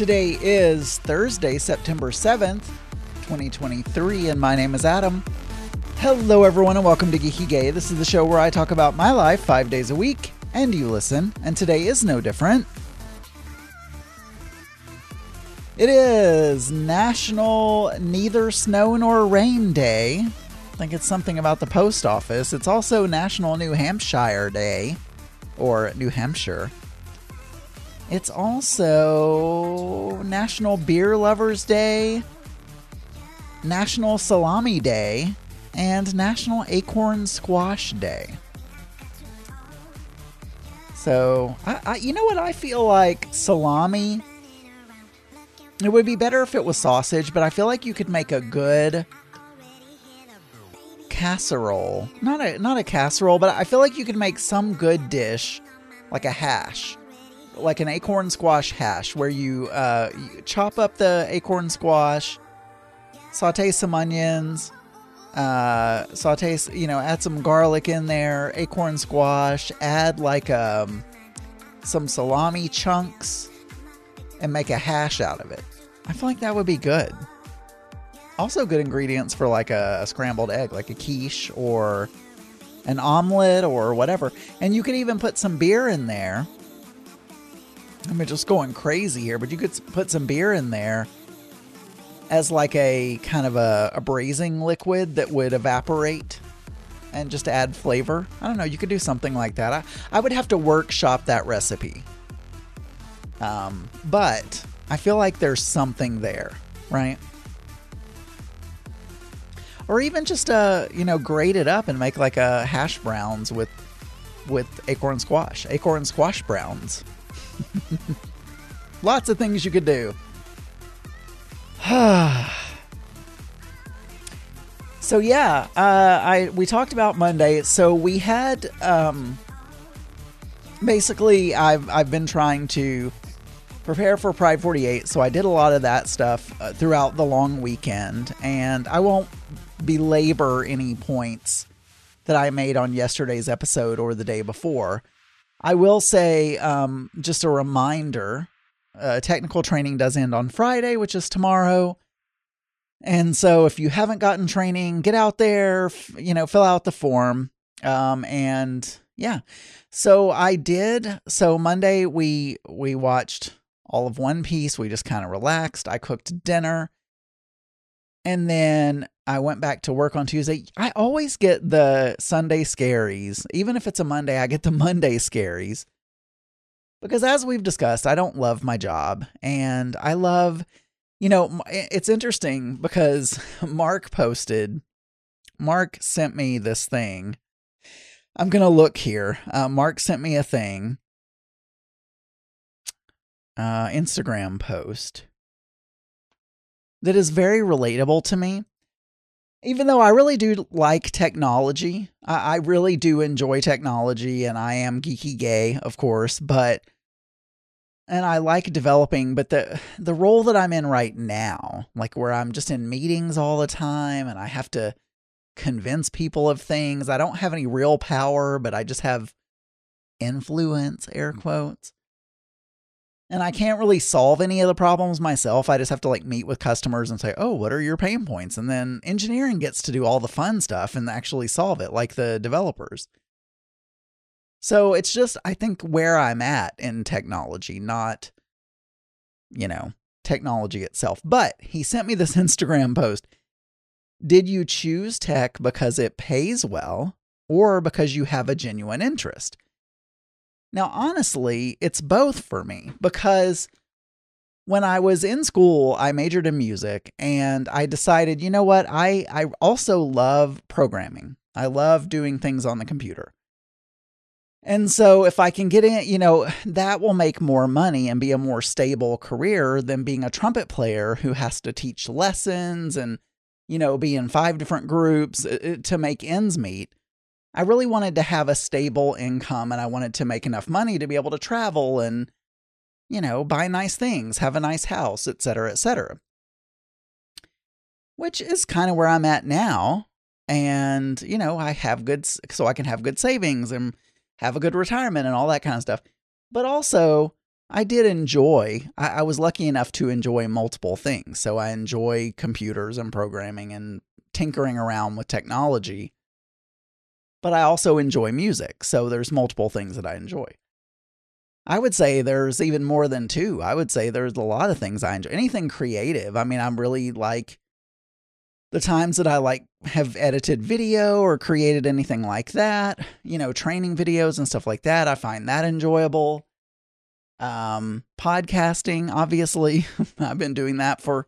Today is Thursday, September 7th, 2023, and my name is Adam. Hello, everyone, and welcome to Geeky Gay. This is the show where I talk about my life five days a week, and you listen, and today is no different. It is National Neither Snow Nor Rain Day. I think it's something about the post office. It's also National New Hampshire Day, or New Hampshire. It's also National Beer Lovers Day, National Salami Day, and National Acorn Squash Day. So, I, I, you know what? I feel like salami. It would be better if it was sausage, but I feel like you could make a good casserole. Not a not a casserole, but I feel like you could make some good dish, like a hash like an acorn squash hash where you, uh, you chop up the acorn squash, saute some onions, uh, saute, you know, add some garlic in there, acorn squash, add like um, some salami chunks, and make a hash out of it. I feel like that would be good. Also, good ingredients for like a, a scrambled egg, like a quiche or an omelet or whatever. And you could even put some beer in there I'm just going crazy here, but you could put some beer in there as like a kind of a, a braising liquid that would evaporate and just add flavor. I don't know, you could do something like that. I, I would have to workshop that recipe. Um, but I feel like there's something there, right? Or even just uh, you know, grate it up and make like a hash browns with with acorn squash, acorn squash browns. Lots of things you could do. so yeah, uh, I we talked about Monday. So we had um, basically I've I've been trying to prepare for Pride 48, so I did a lot of that stuff uh, throughout the long weekend, and I won't belabor any points that I made on yesterday's episode or the day before. I will say, um, just a reminder uh, technical training does end on Friday, which is tomorrow. And so if you haven't gotten training, get out there, f- you know, fill out the form. Um, and yeah, so I did. So Monday we we watched all of One Piece. We just kind of relaxed. I cooked dinner. And then I went back to work on Tuesday. I always get the Sunday scaries. Even if it's a Monday, I get the Monday scaries. Because as we've discussed, I don't love my job. And I love, you know, it's interesting because Mark posted, Mark sent me this thing. I'm going to look here. Uh, Mark sent me a thing, uh, Instagram post that is very relatable to me even though I really do like technology, I, I, really do enjoy technology and I am geeky gay, of course, but and I like developing, but the the role that I'm in right now, like where I'm just in meetings all the time and I have to convince people of things. I don't have any real power, but I just have influence, air quotes and I can't really solve any of the problems myself. I just have to like meet with customers and say, "Oh, what are your pain points?" And then engineering gets to do all the fun stuff and actually solve it like the developers. So it's just I think where I'm at in technology, not you know, technology itself. But he sent me this Instagram post. Did you choose tech because it pays well or because you have a genuine interest? Now, honestly, it's both for me because when I was in school, I majored in music and I decided, you know what? I, I also love programming. I love doing things on the computer. And so if I can get in, you know, that will make more money and be a more stable career than being a trumpet player who has to teach lessons and, you know, be in five different groups uh, uh, to make ends meet. I really wanted to have a stable income and I wanted to make enough money to be able to travel and, you know, buy nice things, have a nice house, etc., etc. Which is kind of where I'm at now. And, you know, I have good, so I can have good savings and have a good retirement and all that kind of stuff. But also, I did enjoy, I, I was lucky enough to enjoy multiple things. So I enjoy computers and programming and tinkering around with technology. But I also enjoy music. So there's multiple things that I enjoy. I would say there's even more than two. I would say there's a lot of things I enjoy. Anything creative. I mean, I'm really like the times that I like have edited video or created anything like that, you know, training videos and stuff like that. I find that enjoyable. Um, podcasting, obviously, I've been doing that for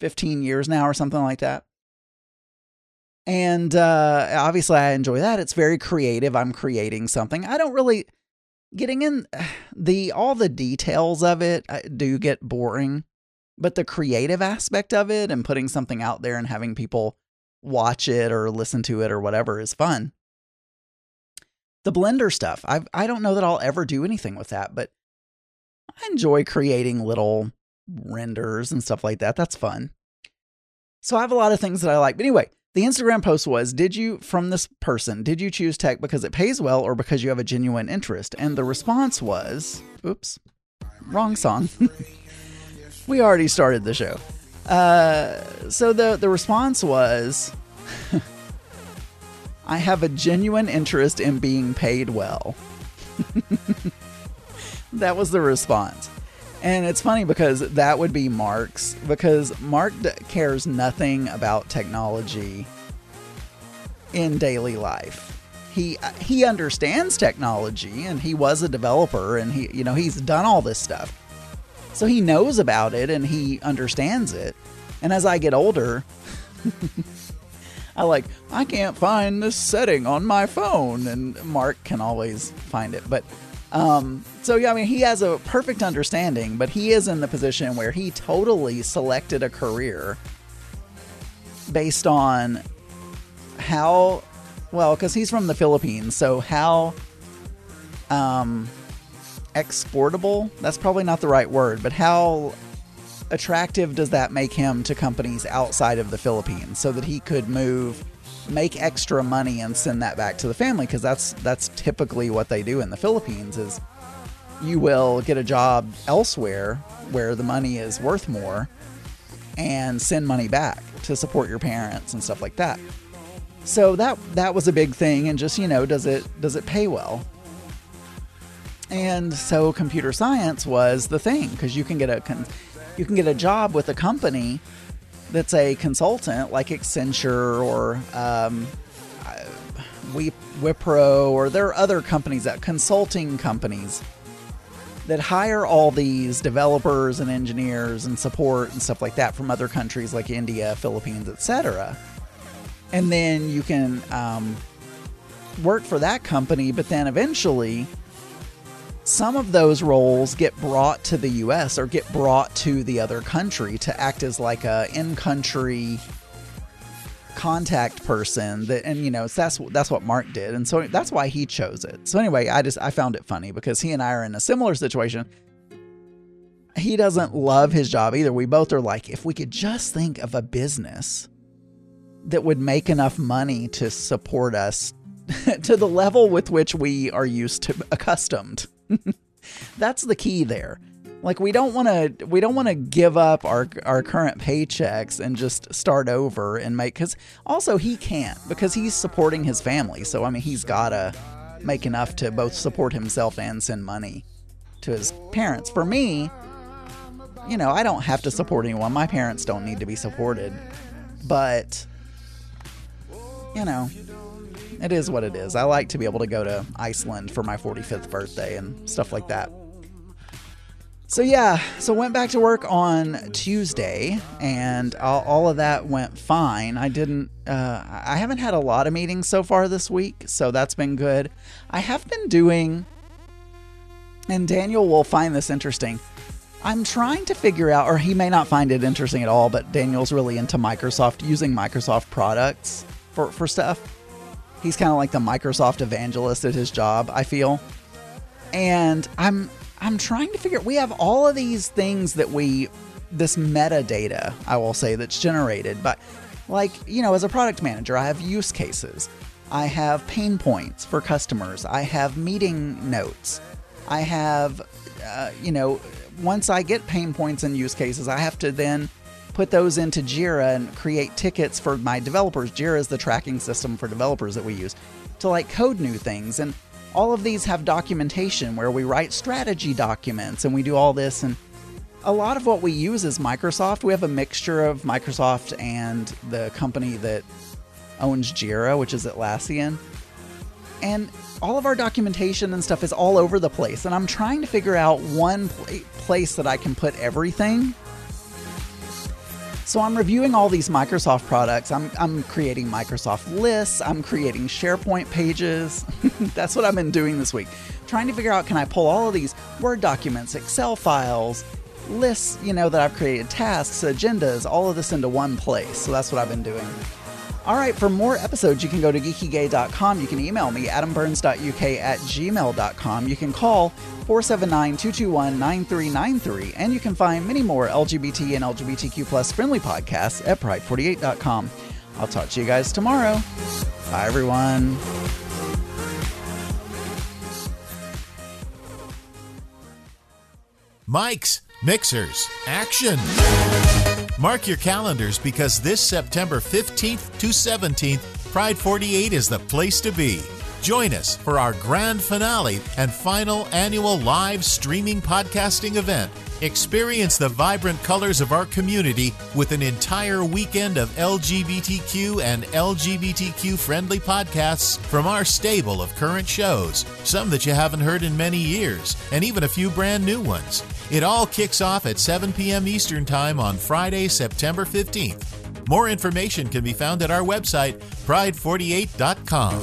15 years now or something like that. And uh, obviously, I enjoy that. It's very creative. I'm creating something. I don't really getting in the all the details of it I do get boring, but the creative aspect of it and putting something out there and having people watch it or listen to it or whatever is fun. The Blender stuff, I I don't know that I'll ever do anything with that, but I enjoy creating little renders and stuff like that. That's fun. So I have a lot of things that I like. But anyway, the Instagram post was Did you, from this person, did you choose tech because it pays well or because you have a genuine interest? And the response was Oops, wrong song. we already started the show. Uh, so the, the response was I have a genuine interest in being paid well. that was the response. And it's funny because that would be Mark's, because Mark cares nothing about technology in daily life. He he understands technology and he was a developer and he you know he's done all this stuff. So he knows about it and he understands it. And as I get older, I like I can't find this setting on my phone and Mark can always find it. But um, so yeah, I mean, he has a perfect understanding, but he is in the position where he totally selected a career based on how well, because he's from the Philippines, so how um, exportable? That's probably not the right word, but how attractive does that make him to companies outside of the Philippines so that he could move make extra money and send that back to the family because that's that's typically what they do in the Philippines is you will get a job elsewhere where the money is worth more and send money back to support your parents and stuff like that. So that that was a big thing and just, you know, does it does it pay well? And so computer science was the thing because you can get a you can get a job with a company that's a consultant like Accenture or um, Wipro or there are other companies that consulting companies that hire all these developers and engineers and support and stuff like that from other countries like India, Philippines, etc. And then you can um, work for that company, but then eventually some of those roles get brought to the US or get brought to the other country to act as like a in-country contact person that and you know that's that's what Mark did and so that's why he chose it. So anyway, I just I found it funny because he and I are in a similar situation. He doesn't love his job either. We both are like if we could just think of a business that would make enough money to support us to the level with which we are used to accustomed That's the key there. Like we don't want to we don't want to give up our our current paychecks and just start over and make cuz also he can't because he's supporting his family. So I mean he's got to make enough to both support himself and send money to his parents. For me, you know, I don't have to support anyone. My parents don't need to be supported. But you know, it is what it is. I like to be able to go to Iceland for my 45th birthday and stuff like that. So yeah, so went back to work on Tuesday, and all, all of that went fine. I didn't, uh, I haven't had a lot of meetings so far this week, so that's been good. I have been doing, and Daniel will find this interesting. I'm trying to figure out, or he may not find it interesting at all, but Daniel's really into Microsoft, using Microsoft products for, for stuff. He's kind of like the Microsoft evangelist at his job, I feel. And I'm I'm trying to figure we have all of these things that we this metadata, I will say that's generated, but like, you know, as a product manager, I have use cases. I have pain points for customers. I have meeting notes. I have uh, you know, once I get pain points and use cases, I have to then put those into Jira and create tickets for my developers. Jira is the tracking system for developers that we use to like code new things. And all of these have documentation where we write strategy documents and we do all this. And a lot of what we use is Microsoft. We have a mixture of Microsoft and the company that owns Jira, which is Atlassian. And all of our documentation and stuff is all over the place. And I'm trying to figure out one pl- place that I can put everything. So I'm reviewing all these Microsoft products. I'm, I'm creating Microsoft lists. I'm creating SharePoint pages. That's what I've been doing this week. Trying to figure out can I pull all of these Word documents, Excel files, lists, you know, that I've created, tasks, agendas, all of this into one place. So that's what I've been doing. All right, for more episodes, you can go to geekygay.com. You can email me, adamburns.uk at gmail.com. You can call 479 221 9393. And you can find many more LGBT and LGBTQ plus friendly podcasts at pride48.com. I'll talk to you guys tomorrow. Bye, everyone. Mics, mixers, action! Mark your calendars because this September 15th to 17th, Pride 48 is the place to be. Join us for our grand finale and final annual live streaming podcasting event. Experience the vibrant colors of our community with an entire weekend of LGBTQ and LGBTQ friendly podcasts from our stable of current shows, some that you haven't heard in many years, and even a few brand new ones. It all kicks off at 7 p.m. Eastern Time on Friday, September 15th. More information can be found at our website, pride48.com.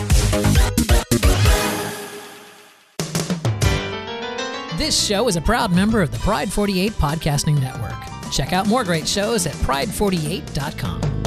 This show is a proud member of the Pride 48 Podcasting Network. Check out more great shows at pride48.com.